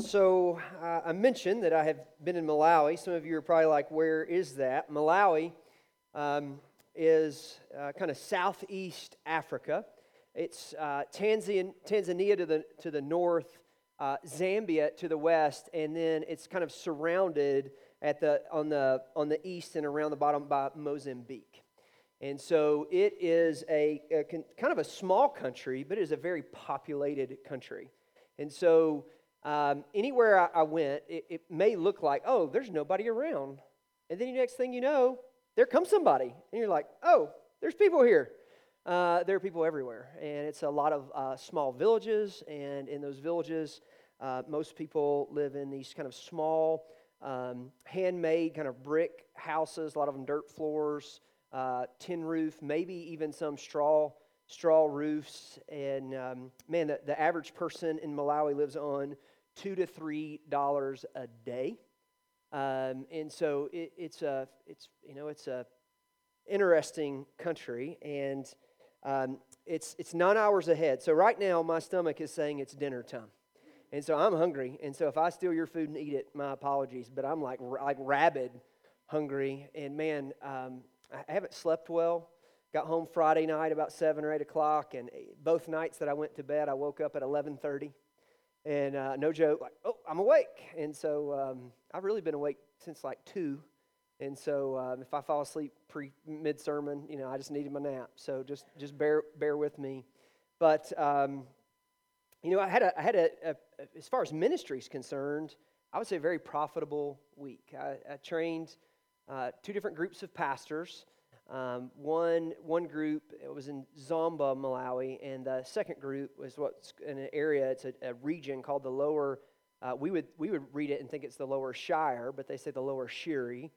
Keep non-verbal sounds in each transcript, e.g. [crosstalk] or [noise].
So uh, I mentioned that I have been in Malawi. Some of you are probably like, where is that? Malawi um, is uh, kind of southeast Africa. It's uh, Tanzania, Tanzania to the, to the north, uh, Zambia to the west, and then it's kind of surrounded at the, on, the, on the east and around the bottom by Mozambique. And so it is a, a kind of a small country, but it is a very populated country. And so um, anywhere I, I went, it, it, may look like, oh, there's nobody around. And then the next thing you know, there comes somebody. And you're like, oh, there's people here. Uh, there are people everywhere. And it's a lot of uh, small villages. And in those villages, uh, most people live in these kind of small, um, handmade kind of brick houses, a lot of them dirt floors, uh, tin roof, maybe even some straw straw roofs. And um, man, the, the average person in Malawi lives on two to three dollars a day. Um, and so it, it's a it's you know it's a interesting country and um, it's it's nine hours ahead. So right now my stomach is saying it's dinner time. And so I'm hungry. And so if I steal your food and eat it, my apologies. But I'm like like rabid hungry. And man, um, I haven't slept well. Got home Friday night about seven or eight o'clock, and both nights that I went to bed, I woke up at eleven thirty, and uh, no joke, like, oh, I'm awake. And so um, I've really been awake since like two, and so um, if I fall asleep pre mid sermon, you know, I just needed my nap. So just just bear bear with me. But um, you know, I had a I had a, a, as far as ministry is concerned, I would say a very profitable week. I, I trained uh, two different groups of pastors. Um, one, one group it was in Zomba, Malawi, and the second group was what's in an area, it's a, a region called the Lower, uh, we, would, we would read it and think it's the Lower Shire, but they say the Lower Shire.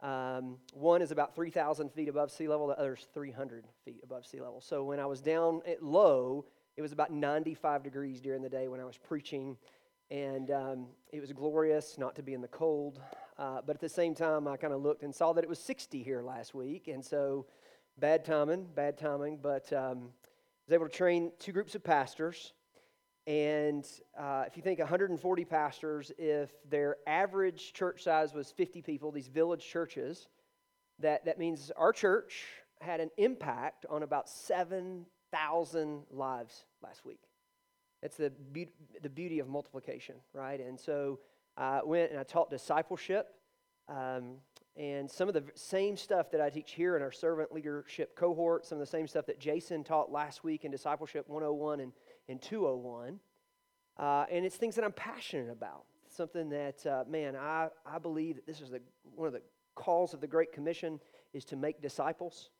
Um, one is about 3,000 feet above sea level, the other is 300 feet above sea level. So when I was down at low, it was about 95 degrees during the day when I was preaching, and um, it was glorious not to be in the cold. Uh, but at the same time, I kind of looked and saw that it was 60 here last week. And so, bad timing, bad timing. But um, I was able to train two groups of pastors. And uh, if you think 140 pastors, if their average church size was 50 people, these village churches, that, that means our church had an impact on about 7,000 lives last week. That's the, be- the beauty of multiplication, right? And so I went and I taught discipleship. Um, and some of the same stuff that I teach here in our servant leadership cohort, some of the same stuff that Jason taught last week in Discipleship 101 and, and 201. Uh, and it's things that I'm passionate about. Something that, uh, man, I, I believe that this is the, one of the calls of the Great Commission is to make disciples.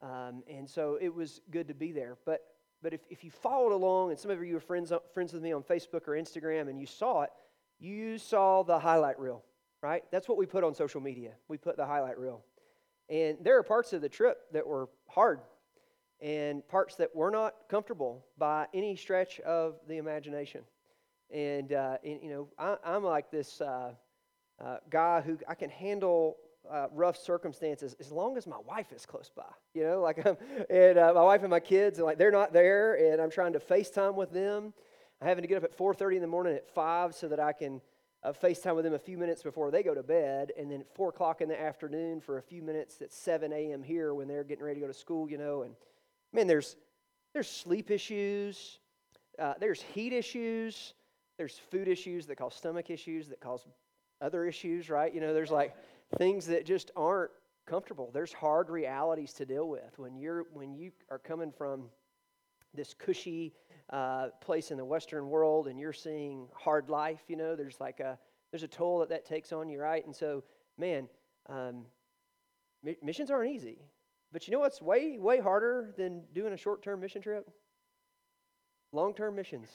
Um, and so it was good to be there. But, but if, if you followed along, and some of you are friends, friends with me on Facebook or Instagram, and you saw it, you saw the highlight reel, right? That's what we put on social media. We put the highlight reel. And there are parts of the trip that were hard and parts that were not comfortable by any stretch of the imagination. And, uh, and you know, I, am like this uh, uh, guy who I can handle uh, rough circumstances as long as my wife is close by. You know, like I'm, [laughs] and uh, my wife and my kids, and like they're not there, and I'm trying to FaceTime with them I'm having to get up at 4.30 in the morning at 5 so that I can uh, FaceTime with them a few minutes before they go to bed. And then at 4 o'clock in the afternoon for a few minutes at 7 a.m. here when they're getting ready to go to school, you know. And, man, there's, there's sleep issues. Uh, there's heat issues. There's food issues that cause stomach issues that cause other issues, right? You know, there's like things that just aren't comfortable. There's hard realities to deal with when you're when you are coming from this cushy uh, place in the Western world and you're seeing hard life, you know, there's like a there's a toll that that takes on you, right? And so, man, um, missions aren't easy. But you know what's way way harder than doing a short term mission trip? Long term missions,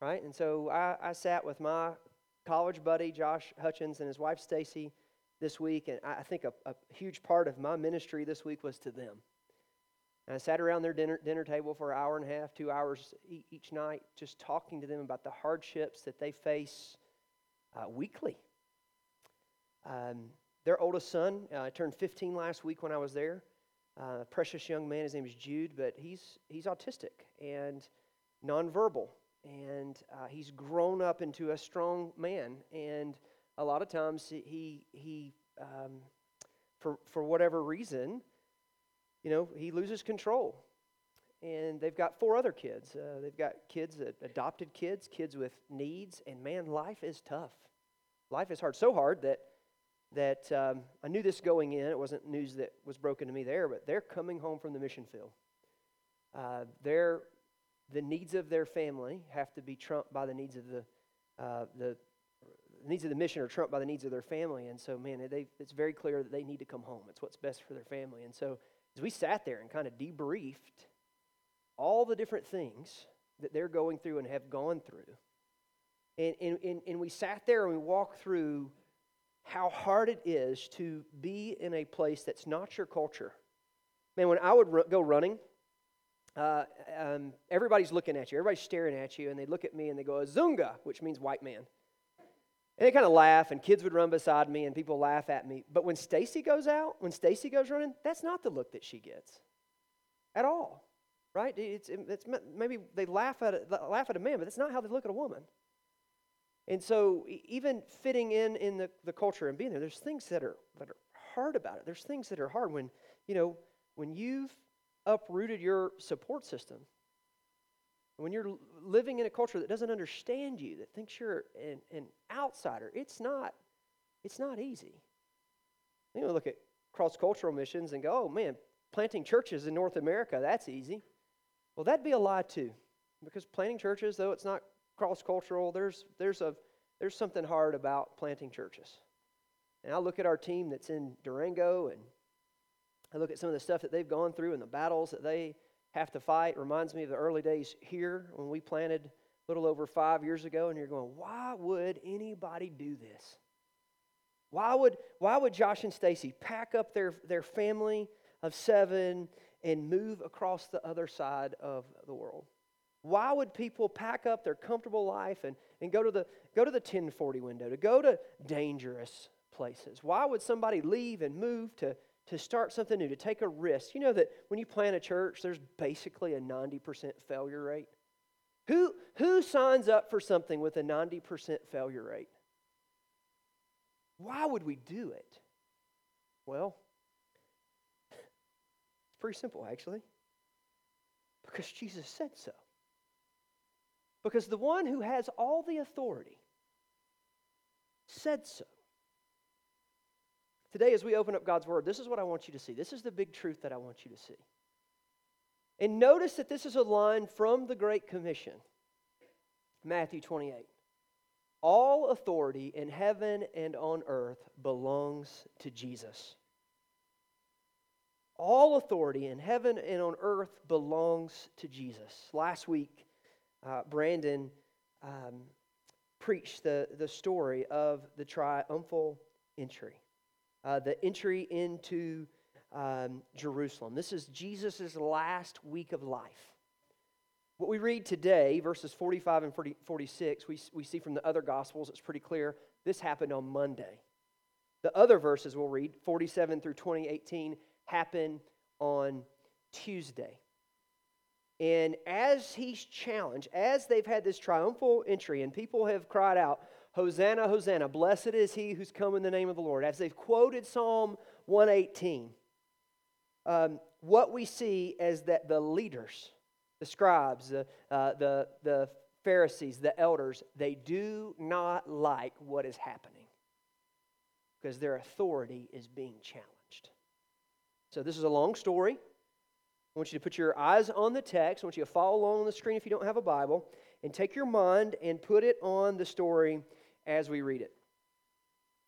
right? And so I, I sat with my college buddy Josh Hutchins and his wife Stacy this week, and I think a, a huge part of my ministry this week was to them. And I sat around their dinner, dinner table for an hour and a half, two hours each night, just talking to them about the hardships that they face uh, weekly. Um, their oldest son uh, turned 15 last week when I was there. Uh, precious young man, his name is Jude, but he's, he's autistic and nonverbal. and uh, he's grown up into a strong man. And a lot of times he, he um, for, for whatever reason, you know, he loses control. And they've got four other kids. Uh, they've got kids, adopted kids, kids with needs. And man, life is tough. Life is hard. So hard that, that um, I knew this going in. It wasn't news that was broken to me there, but they're coming home from the mission field. Uh, they're, the needs of their family have to be trumped by the needs of the, uh, the, the needs of the mission are trumped by the needs of their family. And so, man, they, it's very clear that they need to come home. It's what's best for their family. And so, as we sat there and kind of debriefed all the different things that they're going through and have gone through, and, and, and, and we sat there and we walked through how hard it is to be in a place that's not your culture. Man, when I would r- go running, uh, um, everybody's looking at you, everybody's staring at you, and they look at me and they go, Azunga, which means white man. And they kind of laugh, and kids would run beside me, and people laugh at me. But when Stacy goes out, when Stacy goes running, that's not the look that she gets at all, right? It's, it's maybe they laugh at a, laugh at a man, but that's not how they look at a woman. And so, even fitting in in the, the culture and being there, there's things that are that are hard about it. There's things that are hard when you know when you've uprooted your support system when you're living in a culture that doesn't understand you, that thinks you're an, an outsider, it's not, it's not easy. You know, look at cross cultural missions and go, oh man, planting churches in North America, that's easy. Well, that'd be a lie too. Because planting churches, though it's not cross cultural, there's, there's, a, there's something hard about planting churches. And I look at our team that's in Durango and I look at some of the stuff that they've gone through and the battles that they have to fight reminds me of the early days here when we planted a little over five years ago, and you're going, why would anybody do this? Why would, why would Josh and Stacy pack up their, their family of seven and move across the other side of the world? Why would people pack up their comfortable life and, and go, to the, go to the 1040 window, to go to dangerous places? Why would somebody leave and move to, to start something new, to take a risk. You know that when you plant a church, there's basically a 90% failure rate. Who, who signs up for something with a 90% failure rate? Why would we do it? Well, [laughs] it's pretty simple, actually. Because Jesus said so. Because the one who has all the authority said so. Today, as we open up God's Word, this is what I want you to see. This is the big truth that I want you to see. And notice that this is a line from the Great Commission, Matthew 28. All authority in heaven and on earth belongs to Jesus. All authority in heaven and on earth belongs to Jesus. Last week, uh, Brandon um, preached the, the story of the triumphal entry uh, the entry into um, Jerusalem. This is Jesus' last week of life. What we read today, verses 45 and 40, 46, we, we see from the other Gospels, it's pretty clear this happened on Monday. The other verses we'll read, 47 through 2018, happen on Tuesday. And as he's challenged, as they've had this triumphal entry, and people have cried out, Hosanna, Hosanna, blessed is he who's come in the name of the Lord. As they've quoted Psalm 118, um, what we see is that the leaders, the scribes, the, uh, the, the Pharisees, the elders, they do not like what is happening because their authority is being challenged. So, this is a long story. I want you to put your eyes on the text. I want you to follow along on the screen if you don't have a Bible and take your mind and put it on the story as we read it.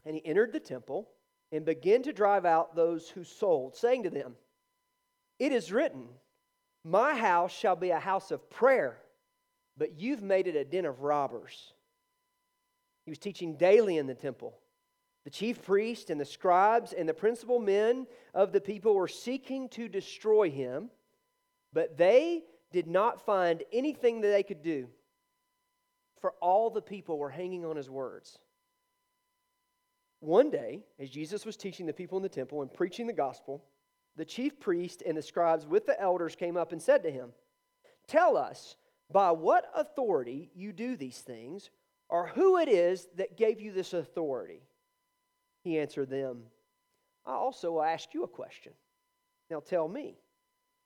And he entered the temple and began to drive out those who sold, saying to them, It is written, My house shall be a house of prayer, but you've made it a den of robbers. He was teaching daily in the temple. The chief priests and the scribes and the principal men of the people were seeking to destroy him, but they did not find anything that they could do for all the people were hanging on his words. One day, as Jesus was teaching the people in the temple and preaching the gospel, the chief priest and the scribes with the elders came up and said to him, Tell us, by what authority you do these things, or who it is that gave you this authority? He answered them, I also will ask you a question. Now tell me,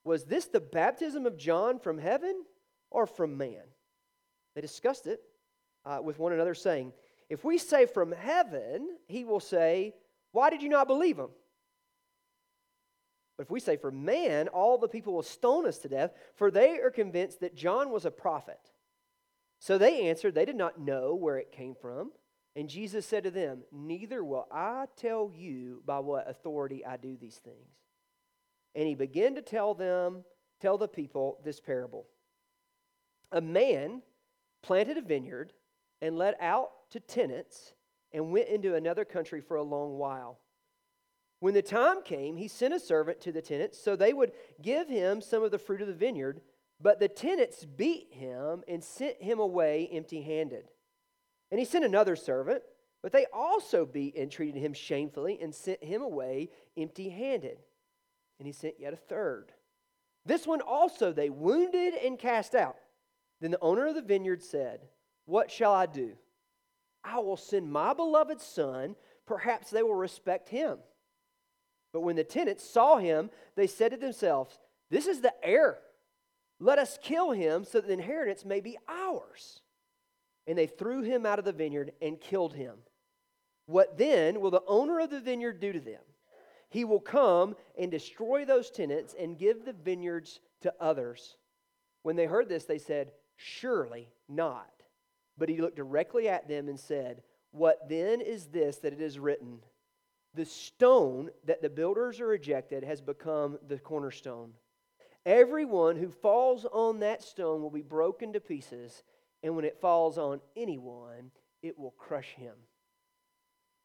was this the baptism of John from heaven or from man? They discussed it uh, with one another, saying, If we say from heaven, he will say, Why did you not believe him? But if we say from man, all the people will stone us to death, for they are convinced that John was a prophet. So they answered, They did not know where it came from. And Jesus said to them, Neither will I tell you by what authority I do these things. And he began to tell them, tell the people this parable. A man planted a vineyard and let out to tenants and went into another country for a long while. When the time came, he sent a servant to the tenants so they would give him some of the fruit of the vineyard. But the tenants beat him and sent him away empty handed. And he sent another servant, but they also beat and treated him shamefully and sent him away empty handed. And he sent yet a third. This one also they wounded and cast out. Then the owner of the vineyard said, What shall I do? I will send my beloved son. Perhaps they will respect him. But when the tenants saw him, they said to themselves, This is the heir. Let us kill him so that the inheritance may be ours. And they threw him out of the vineyard and killed him. What then will the owner of the vineyard do to them? He will come and destroy those tenants and give the vineyards to others. When they heard this, they said, Surely not. But he looked directly at them and said, What then is this that it is written? The stone that the builders are rejected has become the cornerstone. Everyone who falls on that stone will be broken to pieces, and when it falls on anyone, it will crush him.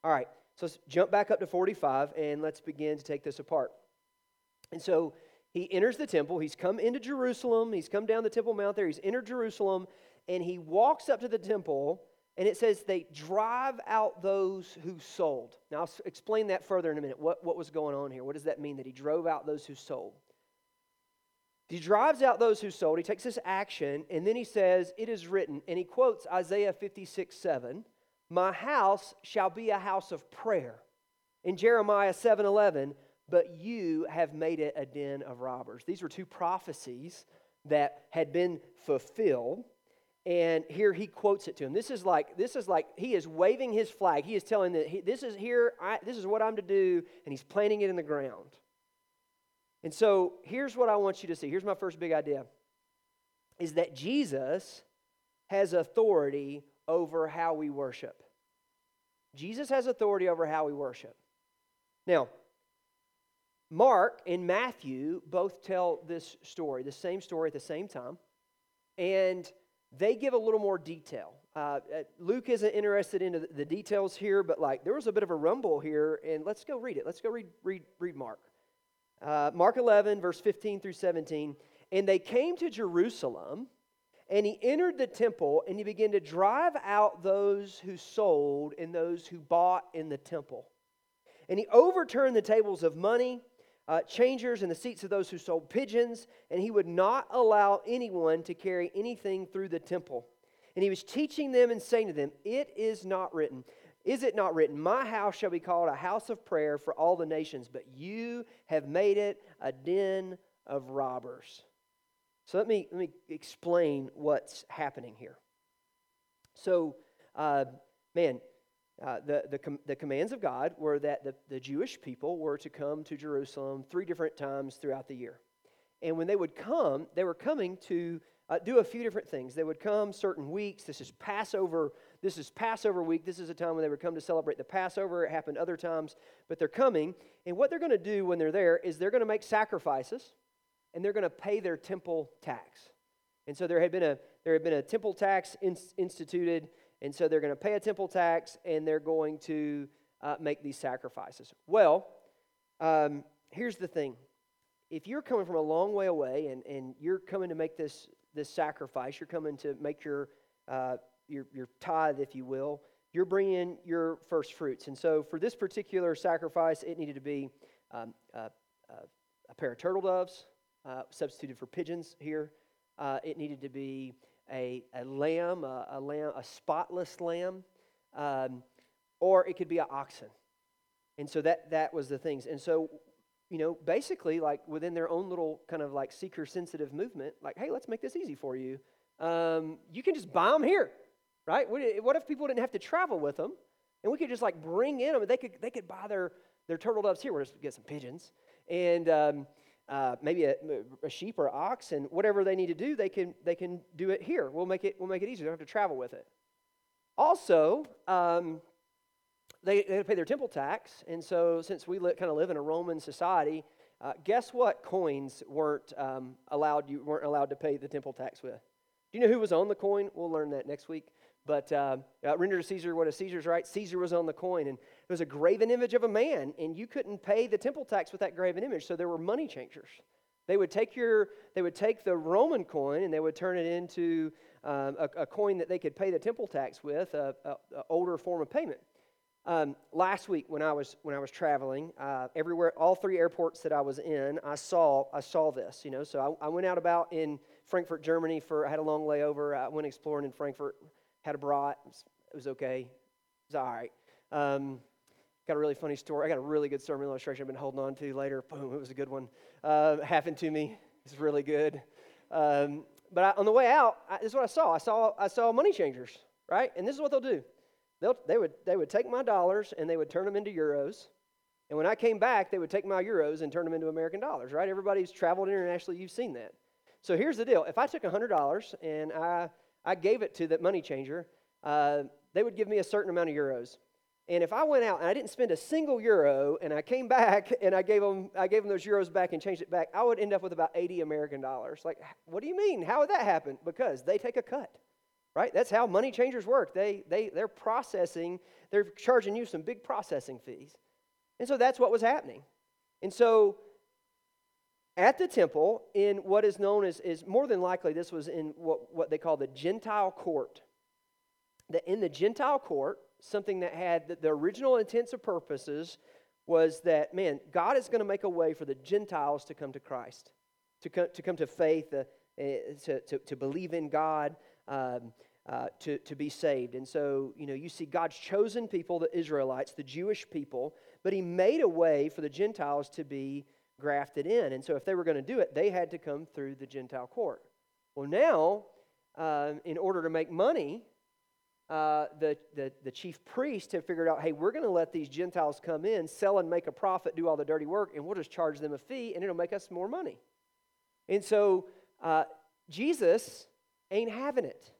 All right, so let's jump back up to 45 and let's begin to take this apart. And so he enters the temple. He's come into Jerusalem. He's come down the Temple Mount there. He's entered Jerusalem, and he walks up to the temple and it says they drive out those who sold. Now, I'll explain that further in a minute. What, what was going on here? What does that mean that he drove out those who sold? He drives out those who sold. He takes this action, and then he says, It is written, and he quotes Isaiah 56 7, My house shall be a house of prayer. In Jeremiah 7 11, but you have made it a den of robbers. These were two prophecies that had been fulfilled and here he quotes it to him. This is like this is like he is waving his flag. He is telling that he, this is here I, this is what i'm to do and he's planting it in the ground. And so here's what i want you to see. Here's my first big idea is that jesus has authority over how we worship. Jesus has authority over how we worship. Now mark and matthew both tell this story the same story at the same time and they give a little more detail. Uh, uh Luke isn't interested in the details here, but like there was a bit of a rumble here, and let's go read it. Let's go read read read Mark. Uh, Mark 11, verse 15 through 17. And they came to Jerusalem, and he entered the temple, and he began to drive out those who sold and those who bought in the temple. And he overturned the tables of money uh, changers and the seats of those who sold pigeons, and he would not allow anyone to carry anything through the temple. And he was teaching them and saying to them, It is not written. Is it not written, My house shall be called a house of prayer for all the nations, but you have made it a den of robbers? So let me, let me explain what's happening here. So, uh, man, uh, the, the, com- the commands of God were that the, the Jewish people were to come to Jerusalem three different times throughout the year. And when they would come, they were coming to uh, do a few different things. They would come certain weeks. This is Passover. This is Passover week. This is a time when they would come to celebrate the Passover. It happened other times, but they're coming. And what they're going to do when they're there is they're going to make sacrifices, and they're going to pay their temple tax. And so there had been a there had been a temple tax in, instituted and so they're going to pay a temple tax and they're going to uh, make these sacrifices. Well, um, here's the thing if you're coming from a long way away and, and you're coming to make this, this sacrifice, you're coming to make your, uh, your, your tithe, if you will, you're bringing your first fruits. And so for this particular sacrifice, it needed to be um, uh, a pair of turtle doves, uh, substituted for pigeons here, Uh, it needed to be a, a lamb, a, a lamb, a spotless lamb, um, or it could be an oxen. And so that that was the things. And so, you know, basically, like within their own little kind of like seeker sensitive movement, like, hey, let's make this easy for you. Um, you can just buy them here, right? What if people didn't have to travel with them, and we could just like bring in them? They could they could buy their their turtle doves here. We'll just get some pigeons and. Um, uh, maybe a, a, sheep or ox and whatever they need to do they can they can do it here we'll make it we'll make it easier they don't have to travel with it also um, they, they pay their temple tax. And so, since we li- kind of live in a Roman society, uh, guess what coins weren't um, allowed? You weren't allowed to pay the temple tax with. Do you know who was on the coin? We'll learn that next week. But uh, uh, render to Caesar what is Caesar's, right? Caesar was on the coin, and it was a graven image of a man, and you couldn't pay the temple tax with that graven image. So there were money changers. They would take your, they would take the Roman coin, and they would turn it into um, a, a, coin that they could pay the temple tax with, a, a, a older form of payment. Um, last week, when I was when I was traveling, uh, everywhere, all three airports that I was in, I saw I saw this. You know, so I, I, went out about in Frankfurt, Germany for I had a long layover. I went exploring in Frankfurt, had a brat. It was, it was okay. It was all right. Um, got a really funny story. I got a really good sermon illustration I've been holding on to later. Boom, it was a good one. Uh, happened to me. It's really good. Um, but I, on the way out, I, this is what I saw. I saw I saw money changers, right? And this is what they'll do They'll, they, would, they would take my dollars and they would turn them into euros. And when I came back, they would take my euros and turn them into American dollars, right? Everybody's traveled internationally, you've seen that. So here's the deal if I took $100 and I, I gave it to that money changer, uh, they would give me a certain amount of euros. And if I went out and I didn't spend a single euro and I came back [laughs] and I gave them, I gave them those euros back and changed it back, I would end up with about 80 American dollars. Like, what do you mean? How would that happen? Because they take a cut right? That's how money changers work. They, they, they're processing, they're charging you some big processing fees. And so that's what was happening. And so at the temple, in what is known as, is more than likely, this was in what, what they call the Gentile court. That in the Gentile court, something that had the, the original intents and purposes was that, man, God is going to make a way for the Gentiles to come to Christ, to come to, come to faith, uh, to, to, to believe in God. Um, uh, to, to be saved. And so, you know, you see God's chosen people, the Israelites, the Jewish people, but He made a way for the Gentiles to be grafted in. And so, if they were going to do it, they had to come through the Gentile court. Well, now, uh, in order to make money, uh, the, the, the chief priest have figured out hey, we're going to let these Gentiles come in, sell and make a profit, do all the dirty work, and we'll just charge them a fee, and it'll make us more money. And so, uh, Jesus ain't having it.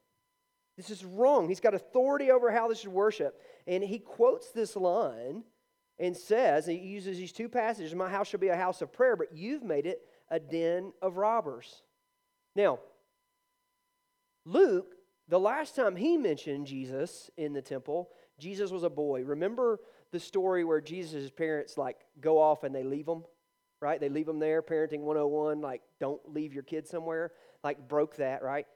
This is wrong. He's got authority over how this is worship. And he quotes this line and says, he uses these two passages My house shall be a house of prayer, but you've made it a den of robbers. Now, Luke, the last time he mentioned Jesus in the temple, Jesus was a boy. Remember the story where Jesus' parents like go off and they leave him, right? They leave him there, parenting 101, like don't leave your kid somewhere, like broke that, right?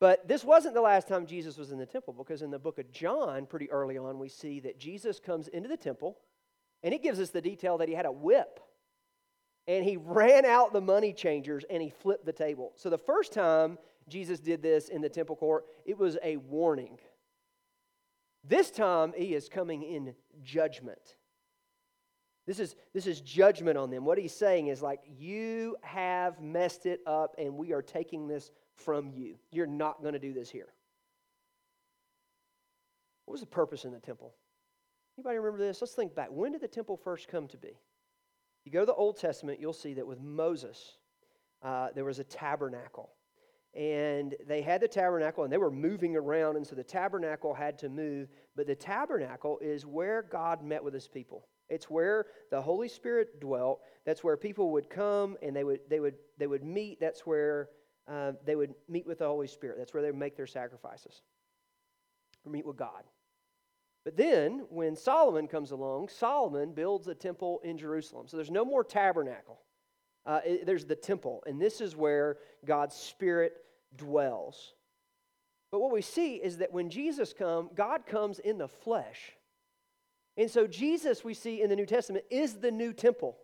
But this wasn't the last time Jesus was in the temple because in the book of John, pretty early on, we see that Jesus comes into the temple and it gives us the detail that he had a whip and he ran out the money changers and he flipped the table. So the first time Jesus did this in the temple court, it was a warning. This time he is coming in judgment. This is, this is judgment on them. What he's saying is like, you have messed it up and we are taking this from you. You're not going to do this here. What was the purpose in the temple? Anybody remember this? Let's think back. When did the temple first come to be? You go to the Old Testament, you'll see that with Moses, uh, there was a tabernacle. And they had the tabernacle and they were moving around, and so the tabernacle had to move. But the tabernacle is where God met with his people. It's where the Holy Spirit dwelt. That's where people would come and they would, they would, they would meet. That's where uh, they would meet with the Holy Spirit. That's where they would make their sacrifices or meet with God. But then, when Solomon comes along, Solomon builds a temple in Jerusalem. So there's no more tabernacle. Uh, it, there's the temple, and this is where God's Spirit dwells. But what we see is that when Jesus comes, God comes in the flesh. And so Jesus, we see in the New Testament, is the new temple.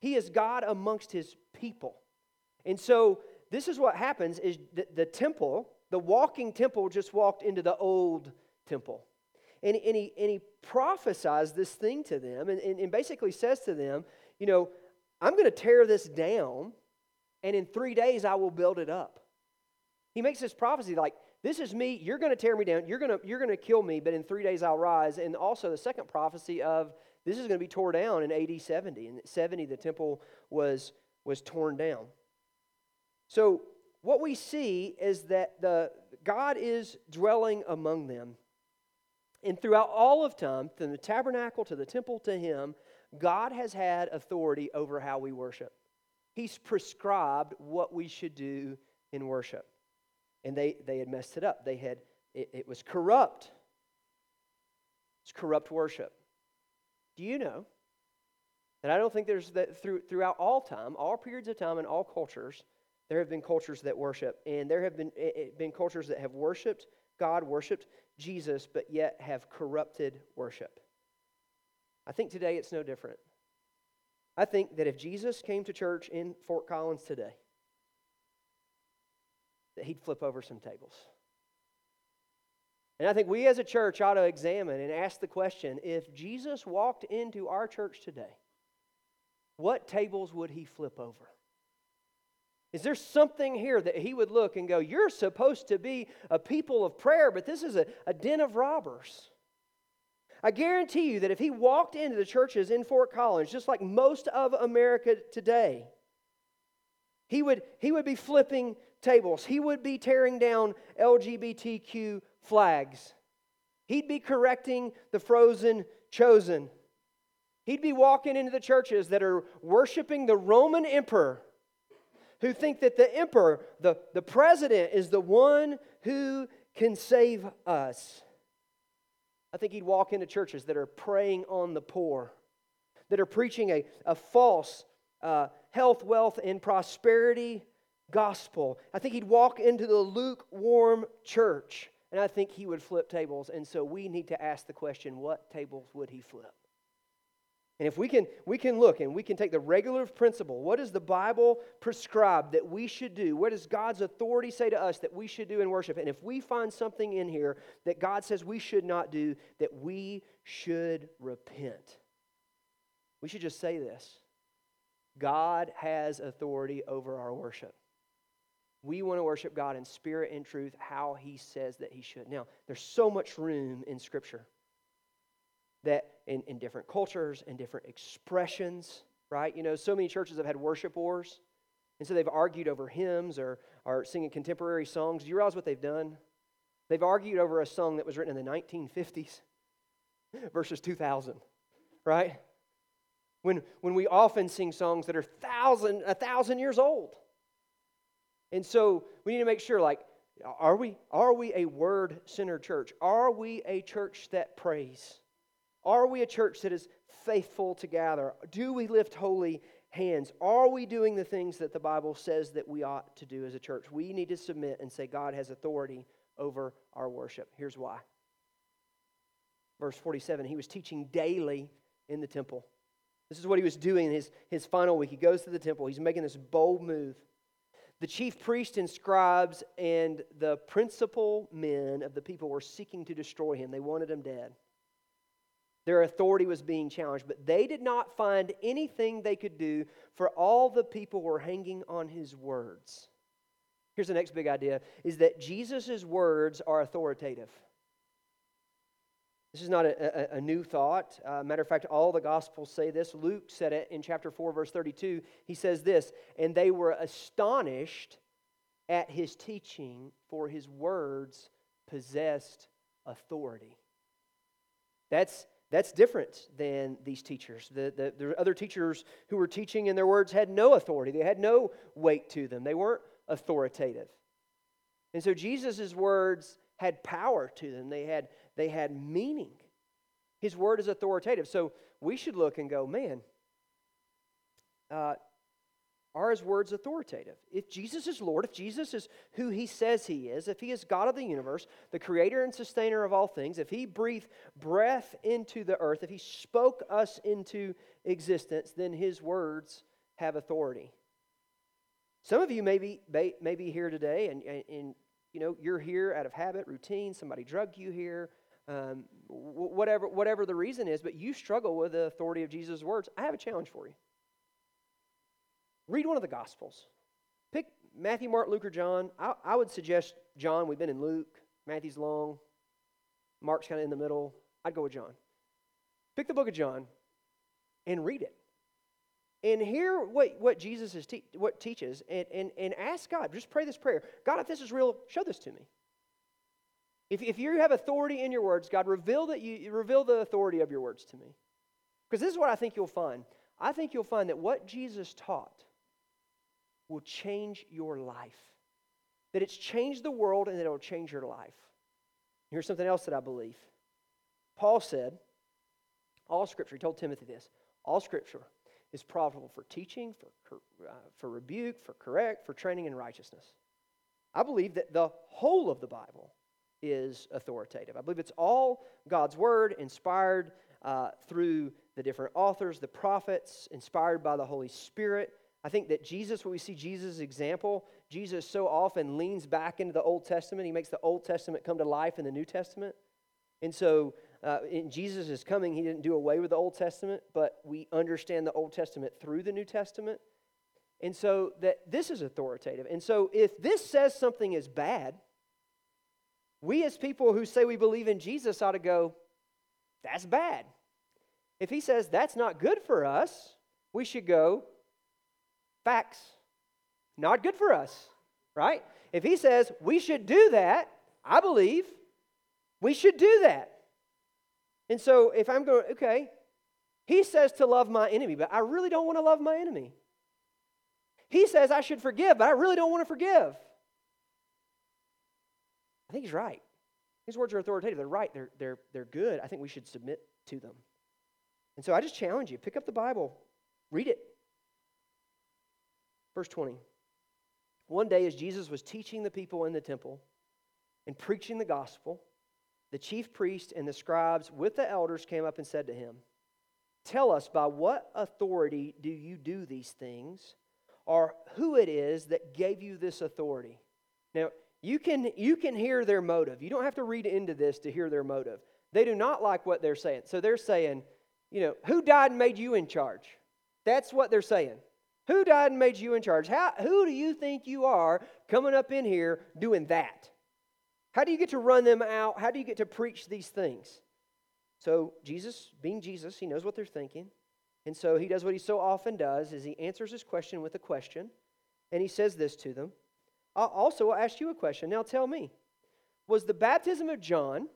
He is God amongst his people. And so this is what happens is the, the temple, the walking temple just walked into the old temple. And, and, he, and he prophesies this thing to them and, and, and basically says to them, you know, I'm going to tear this down, and in three days I will build it up. He makes this prophecy like, this is me, you're going to tear me down, you're going to, you're going to kill me, but in three days I'll rise. And also the second prophecy of this is going to be torn down in AD 70. In 70, the temple was, was torn down. So what we see is that the, God is dwelling among them. And throughout all of time, from the tabernacle to the temple to him, God has had authority over how we worship. He's prescribed what we should do in worship. And they, they had messed it up. They had, it, it was corrupt. It's corrupt worship. Do you know that I don't think there's that through, throughout all time, all periods of time, and all cultures, there have been cultures that worship, and there have been, it, been cultures that have worshiped God, worshiped Jesus, but yet have corrupted worship. I think today it's no different. I think that if Jesus came to church in Fort Collins today, that he'd flip over some tables. And I think we as a church ought to examine and ask the question if Jesus walked into our church today, what tables would he flip over? Is there something here that he would look and go, You're supposed to be a people of prayer, but this is a, a den of robbers? I guarantee you that if he walked into the churches in Fort Collins, just like most of America today, he would, he would be flipping tables. He would be tearing down LGBTQ flags. He'd be correcting the frozen chosen. He'd be walking into the churches that are worshiping the Roman emperor, who think that the emperor, the, the president, is the one who can save us. I think he'd walk into churches that are preying on the poor, that are preaching a, a false uh, health, wealth, and prosperity gospel. I think he'd walk into the lukewarm church, and I think he would flip tables. And so we need to ask the question what tables would he flip? And if we can, we can look and we can take the regulative principle. What does the Bible prescribe that we should do? What does God's authority say to us that we should do in worship? And if we find something in here that God says we should not do, that we should repent. We should just say this God has authority over our worship. We want to worship God in spirit and truth, how He says that He should. Now, there's so much room in Scripture that in, in different cultures and different expressions, right? You know, so many churches have had worship wars. And so they've argued over hymns or, or singing contemporary songs. Do you realize what they've done? They've argued over a song that was written in the 1950s [laughs] versus 2000, right? When, when we often sing songs that are thousand, a thousand years old. And so we need to make sure, like, are we, are we a word centered church? Are we a church that prays? Are we a church that is faithful to gather? Do we lift holy hands? Are we doing the things that the Bible says that we ought to do as a church? We need to submit and say God has authority over our worship. Here's why. Verse 47 He was teaching daily in the temple. This is what he was doing in his, his final week. He goes to the temple, he's making this bold move. The chief priest and scribes and the principal men of the people were seeking to destroy him. They wanted him dead. Their authority was being challenged, but they did not find anything they could do, for all the people were hanging on his words. Here's the next big idea is that Jesus' words are authoritative. This is not a, a, a new thought. Uh, matter of fact, all the Gospels say this. Luke said it in chapter 4, verse 32. He says this, and they were astonished at his teaching, for his words possessed authority. That's that's different than these teachers. The, the, the other teachers who were teaching and their words had no authority, they had no weight to them, they weren't authoritative. And so Jesus' words had power to them, they had, they had meaning. His word is authoritative. So we should look and go, man, uh, are his words authoritative? If Jesus is Lord, if Jesus is who he says he is, if he is God of the universe, the creator and sustainer of all things, if he breathed breath into the earth, if he spoke us into existence, then his words have authority. Some of you may be, may, be here today, and, and, and, you know you're here out of habit, routine. Somebody drugged you here, um, whatever whatever the reason is. But you struggle with the authority of Jesus' words. I have a challenge for you. Read one of the Gospels. Pick Matthew, Mark, Luke, or John. I, I would suggest John. We've been in Luke. Matthew's long. Mark's kind of in the middle. I'd go with John. Pick the book of John and read it. And hear what, what Jesus is te- what teaches and, and, and ask God. Just pray this prayer. God, if this is real, show this to me. If, if you have authority in your words, God, reveal that you reveal the authority of your words to me. Because this is what I think you'll find. I think you'll find that what Jesus taught will change your life. That it's changed the world and that it will change your life. Here's something else that I believe. Paul said, all scripture, he told Timothy this, all scripture is profitable for teaching, for, uh, for rebuke, for correct, for training in righteousness. I believe that the whole of the Bible is authoritative. I believe it's all God's word, inspired uh, through the different authors, the prophets, inspired by the Holy Spirit. I think that Jesus, when we see Jesus' example, Jesus so often leans back into the Old Testament. He makes the Old Testament come to life in the New Testament. And so, uh, in Jesus' coming, he didn't do away with the Old Testament, but we understand the Old Testament through the New Testament. And so, that this is authoritative. And so, if this says something is bad, we as people who say we believe in Jesus ought to go, that's bad. If he says that's not good for us, we should go, facts. Not good for us, right? If he says we should do that, I believe we should do that. And so if I'm going, okay, he says to love my enemy, but I really don't want to love my enemy. He says I should forgive, but I really don't want to forgive. I think he's right. His words are authoritative. They're right. They're, they're, they're good. I think we should submit to them. And so I just challenge you pick up the Bible, read it. Verse 20. One day, as Jesus was teaching the people in the temple and preaching the gospel, the chief priests and the scribes with the elders came up and said to him, Tell us, by what authority do you do these things, or who it is that gave you this authority? Now, you can, you can hear their motive. You don't have to read into this to hear their motive. They do not like what they're saying. So they're saying, you know, who died and made you in charge? That's what they're saying. Who died and made you in charge? How, who do you think you are coming up in here doing that? How do you get to run them out? How do you get to preach these things? So Jesus, being Jesus, he knows what they're thinking. And so he does what he so often does is he answers his question with a question. And he says this to them. I'll also, I'll ask you a question. Now tell me, was the baptism of John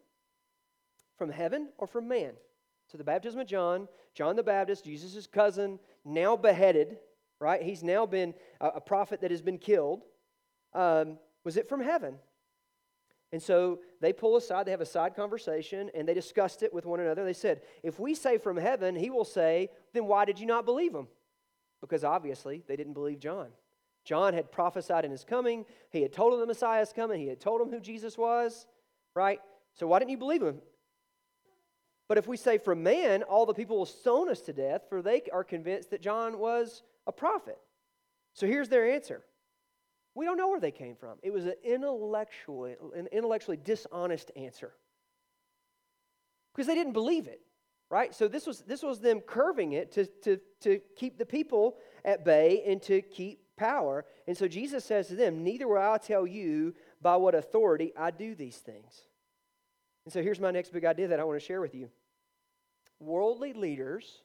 from heaven or from man? So the baptism of John, John the Baptist, Jesus' cousin, now beheaded, right? He's now been a, prophet that has been killed. Um, was it from heaven? And so they pull aside, they have a side conversation, and they discussed it with one another. They said, If we say from heaven, he will say, Then why did you not believe him? Because obviously they didn't believe John. John had prophesied in his coming, he had told them the Messiah is coming, he had told them who Jesus was, right? So why didn't you believe him? But if we say from man, all the people will stone us to death, for they are convinced that John was a prophet. So here's their answer. We don't know where they came from. It was an intellectually, an intellectually dishonest answer. Because they didn't believe it, right? So this was, this was them curving it to, to, to keep the people at bay and to keep power. And so Jesus says to them, Neither will I tell you by what authority I do these things. And so here's my next big idea that I want to share with you worldly leaders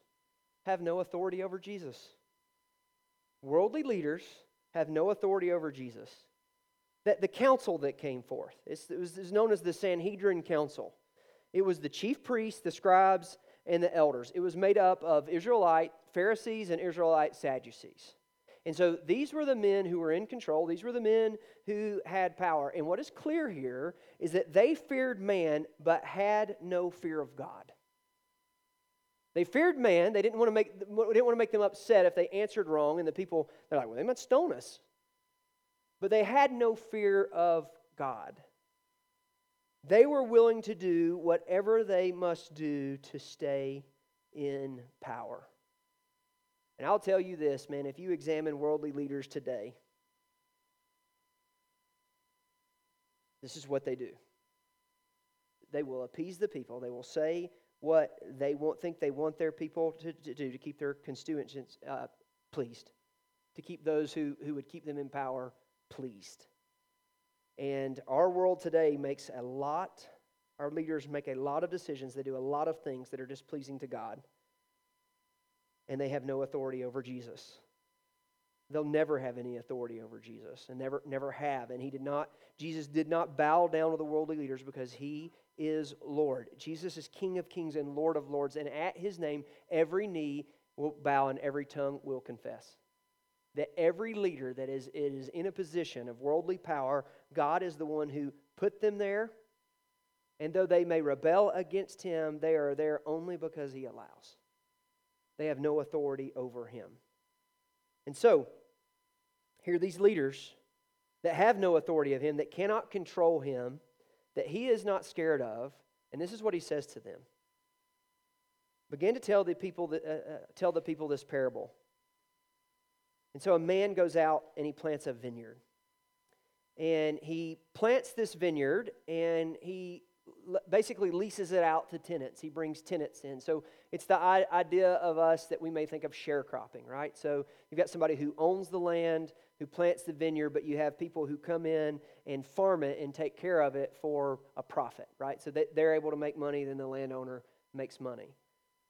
have no authority over Jesus. Worldly leaders have no authority over Jesus. That the council that came forth, it was known as the Sanhedrin Council. It was the chief priests, the scribes, and the elders. It was made up of Israelite Pharisees and Israelite Sadducees. And so these were the men who were in control. These were the men who had power. And what is clear here is that they feared man, but had no fear of God. They feared man. They didn't want to make, didn't want to make them upset if they answered wrong, and the people, they're like, well, they might stone us. But they had no fear of God. They were willing to do whatever they must do to stay in power. And I'll tell you this, man, if you examine worldly leaders today, this is what they do. They will appease the people. They will say what they want, think they want their people to, to do to keep their constituents uh, pleased, to keep those who, who would keep them in power pleased. And our world today makes a lot, our leaders make a lot of decisions. They do a lot of things that are displeasing to God. And they have no authority over Jesus. They'll never have any authority over Jesus and never, never have. And he did not, Jesus did not bow down to the worldly leaders because he is Lord. Jesus is King of kings and Lord of lords. And at his name, every knee will bow and every tongue will confess that every leader that is, is in a position of worldly power, God is the one who put them there. And though they may rebel against him, they are there only because he allows. They have no authority over him. And so, here are these leaders that have no authority of him, that cannot control him, that he is not scared of. And this is what he says to them. Begin to tell the people, that, uh, uh, tell the people this parable. And so a man goes out and he plants a vineyard. And he plants this vineyard and he basically leases it out to tenants. He brings tenants in. So it's the idea of us that we may think of sharecropping, right? So you've got somebody who owns the land, who plants the vineyard, but you have people who come in and farm it and take care of it for a profit, right? So that they're able to make money, then the landowner makes money.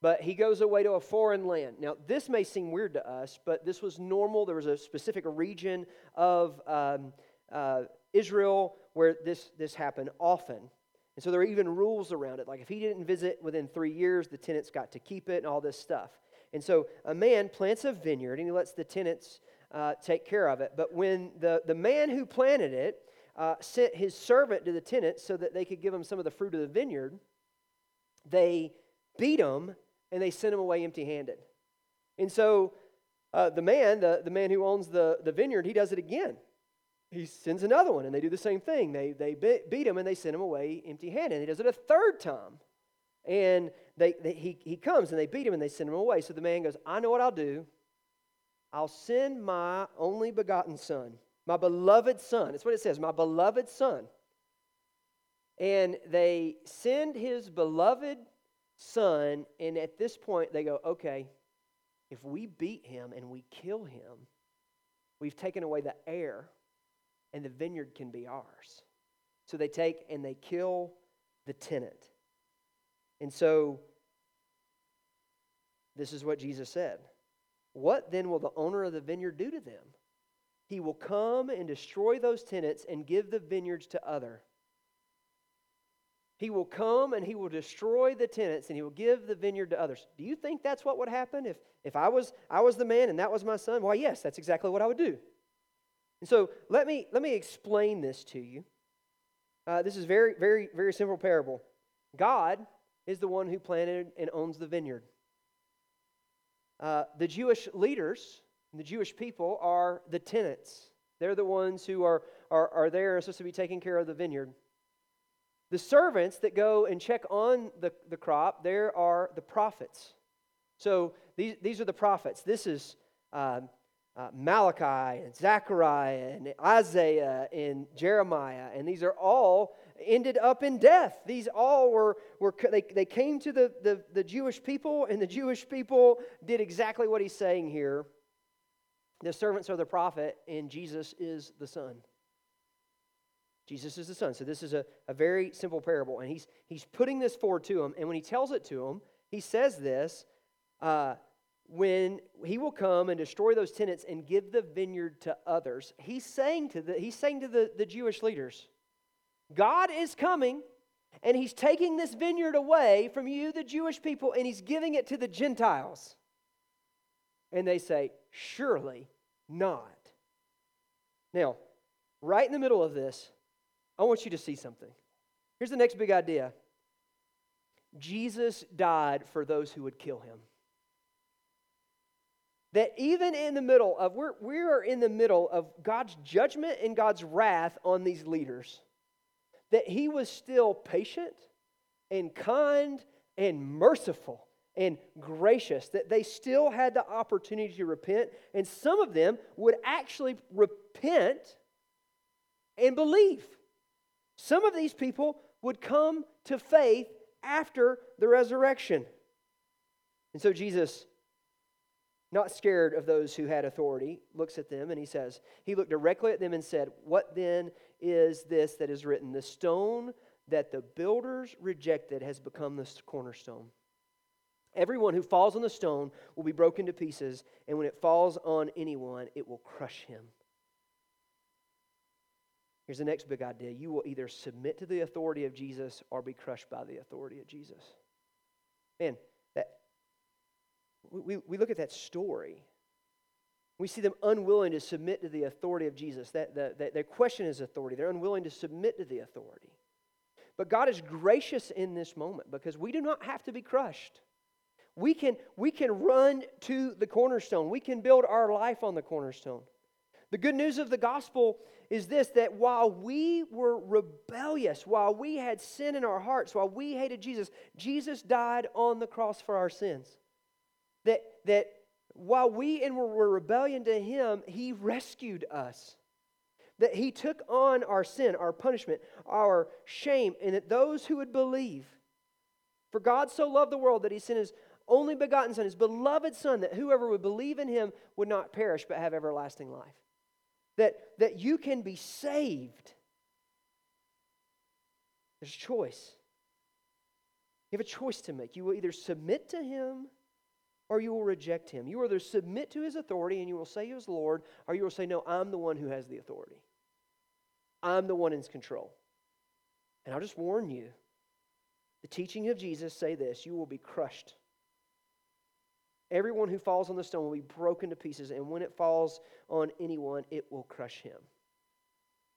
But he goes away to a foreign land. Now, this may seem weird to us, but this was normal. There was a specific region of um, uh, Israel where this, this happened often. And so there are even rules around it. Like if he didn't visit within three years, the tenants got to keep it and all this stuff. And so a man plants a vineyard and he lets the tenants uh, take care of it. But when the, the man who planted it uh, sent his servant to the tenants so that they could give him some of the fruit of the vineyard, they beat him and they sent him away empty handed. And so uh, the man, the, the man who owns the, the vineyard, he does it again. He sends another one, and they do the same thing. They, they beat him and they send him away empty handed. He does it a third time. And they, they, he, he comes and they beat him and they send him away. So the man goes, I know what I'll do. I'll send my only begotten son, my beloved son. That's what it says, my beloved son. And they send his beloved son, and at this point they go, okay, if we beat him and we kill him, we've taken away the heir, and the vineyard can be ours. So they take and they kill the tenant. And so this is what Jesus said. What then will the owner of the vineyard do to them? He will come and destroy those tenants and give the vineyards to other he will come and he will destroy the tenants and he will give the vineyard to others. Do you think that's what would happen if, if I, was, I was the man and that was my son? Why, yes, that's exactly what I would do. And so let me, let me explain this to you. Uh, this is very, very, very simple parable. God is the one who planted and owns the vineyard. Uh, the Jewish leaders, the Jewish people, are the tenants. They're the ones who are, are, are there, supposed to be taking care of the vineyard. The servants that go and check on the, the crop, there are the prophets. So these, these are the prophets. This is uh, uh, Malachi and Zechariah and Isaiah and Jeremiah. And these are all ended up in death. These all were, were they, they came to the, the, the Jewish people, and the Jewish people did exactly what he's saying here. The servants are the prophet, and Jesus is the Son. Jesus is the Son. So this is a, a very simple parable. And he's, he's putting this forward to him. And when he tells it to him, he says this uh, when he will come and destroy those tenants and give the vineyard to others. He's saying to the, he's saying to the, the Jewish leaders, God is coming and he's taking this vineyard away from you, the Jewish people, and he's giving it to the Gentiles. And they say, Surely not. Now, right in the middle of this, I want you to see something. Here's the next big idea Jesus died for those who would kill him. That even in the middle of, we're, we are in the middle of God's judgment and God's wrath on these leaders, that he was still patient and kind and merciful and gracious, that they still had the opportunity to repent, and some of them would actually repent and believe. Some of these people would come to faith after the resurrection. And so Jesus, not scared of those who had authority, looks at them and he says, He looked directly at them and said, What then is this that is written? The stone that the builders rejected has become the cornerstone. Everyone who falls on the stone will be broken to pieces, and when it falls on anyone, it will crush him. Here's the next big idea you will either submit to the authority of Jesus or be crushed by the authority of Jesus. Man, that, we, we look at that story. We see them unwilling to submit to the authority of Jesus. That, that, that they question his authority. They're unwilling to submit to the authority. But God is gracious in this moment because we do not have to be crushed. We can, we can run to the cornerstone. We can build our life on the cornerstone. The good news of the gospel is this that while we were rebellious, while we had sin in our hearts, while we hated Jesus, Jesus died on the cross for our sins. That, that while we in were rebellion to him, he rescued us. That he took on our sin, our punishment, our shame, and that those who would believe, for God so loved the world that he sent his only begotten Son, his beloved Son, that whoever would believe in him would not perish but have everlasting life that, that you can be saved. There's a choice. You have a choice to make. You will either submit to him or you will reject him. You either submit to his authority and you will say he is Lord, or you will say, No, I'm the one who has the authority. I'm the one in control. And I'll just warn you the teaching of Jesus say this you will be crushed Everyone who falls on the stone will be broken to pieces, and when it falls on anyone, it will crush him.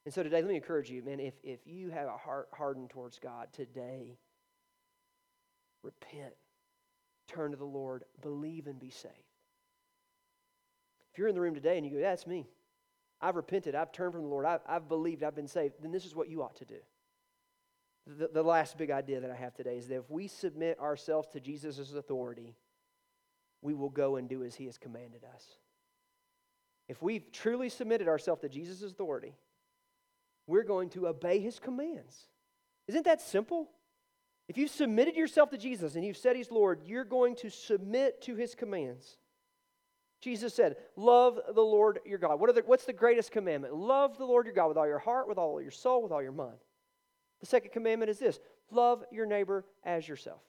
And so today, let me encourage you, man, if, if you have a heart hardened towards God today, repent, turn to the Lord, believe, and be saved. If you're in the room today and you go, that's me. I've repented, I've turned from the Lord, I've, I've believed, I've been saved, then this is what you ought to do. The, the last big idea that I have today is that if we submit ourselves to Jesus' authority, we will go and do as he has commanded us. If we've truly submitted ourselves to Jesus' authority, we're going to obey his commands. Isn't that simple? If you've submitted yourself to Jesus and you've said he's Lord, you're going to submit to his commands. Jesus said, Love the Lord your God. What the, what's the greatest commandment? Love the Lord your God with all your heart, with all your soul, with all your mind. The second commandment is this love your neighbor as yourself.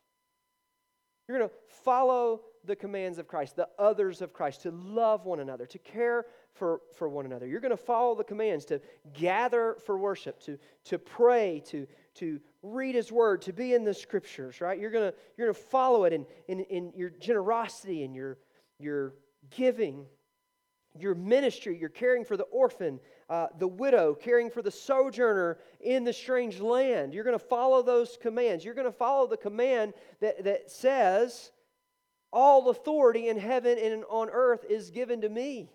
You're going to follow the commands of Christ, the others of Christ, to love one another, to care for, for one another. You're going to follow the commands to gather for worship, to, to pray, to, to read His Word, to be in the Scriptures, right? You're to, you're to follow it in, in, in your generosity and your, your giving, your ministry, your caring for the orphan, uh, the widow, caring for the sojourner in the strange land. You're to follow those commands. You're to follow the command that, that says, all authority in heaven and on earth is given to me.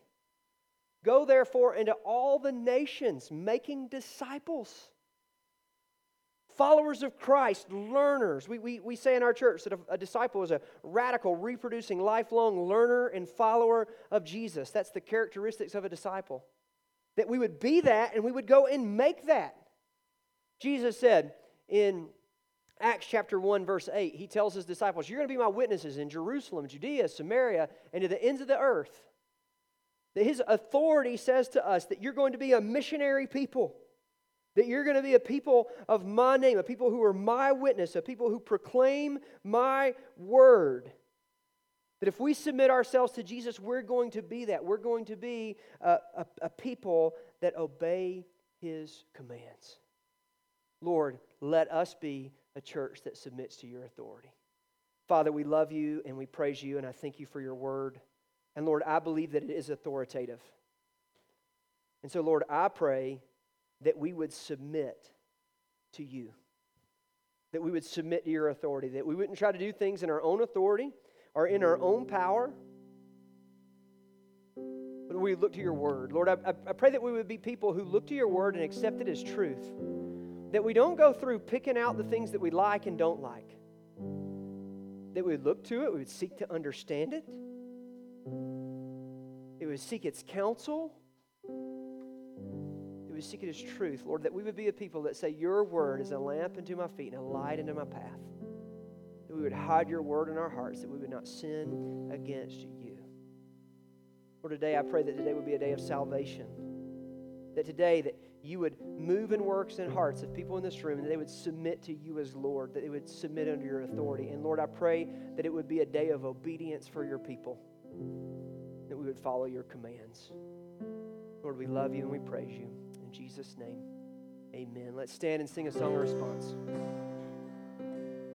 Go therefore into all the nations, making disciples. Followers of Christ, learners. We, we, we say in our church that a, a disciple is a radical, reproducing, lifelong learner and follower of Jesus. That's the characteristics of a disciple. That we would be that and we would go and make that. Jesus said in Acts chapter 1, verse 8, he tells his disciples, You're going to be my witnesses in Jerusalem, Judea, Samaria, and to the ends of the earth. That his authority says to us that you're going to be a missionary people, that you're going to be a people of my name, a people who are my witness, a people who proclaim my word. That if we submit ourselves to Jesus, we're going to be that. We're going to be a, a, a people that obey his commands. Lord, let us be a church that submits to your authority. Father, we love you and we praise you, and I thank you for your word. And Lord, I believe that it is authoritative. And so, Lord, I pray that we would submit to you, that we would submit to your authority, that we wouldn't try to do things in our own authority or in our own power, but we look to your word. Lord, I, I pray that we would be people who look to your word and accept it as truth. That we don't go through picking out the things that we like and don't like. That we would look to it, we would seek to understand it, we would seek its counsel, would seek it as truth, Lord, that we would be a people that say, Your word is a lamp unto my feet and a light unto my path. That we would hide your word in our hearts, that we would not sin against you. Lord, today I pray that today would be a day of salvation. That today that you would move in works and hearts of people in this room, that they would submit to you as Lord, that they would submit under your authority. And Lord, I pray that it would be a day of obedience for your people, that we would follow your commands. Lord, we love you and we praise you. Jesus' name, amen. Let's stand and sing a song of response.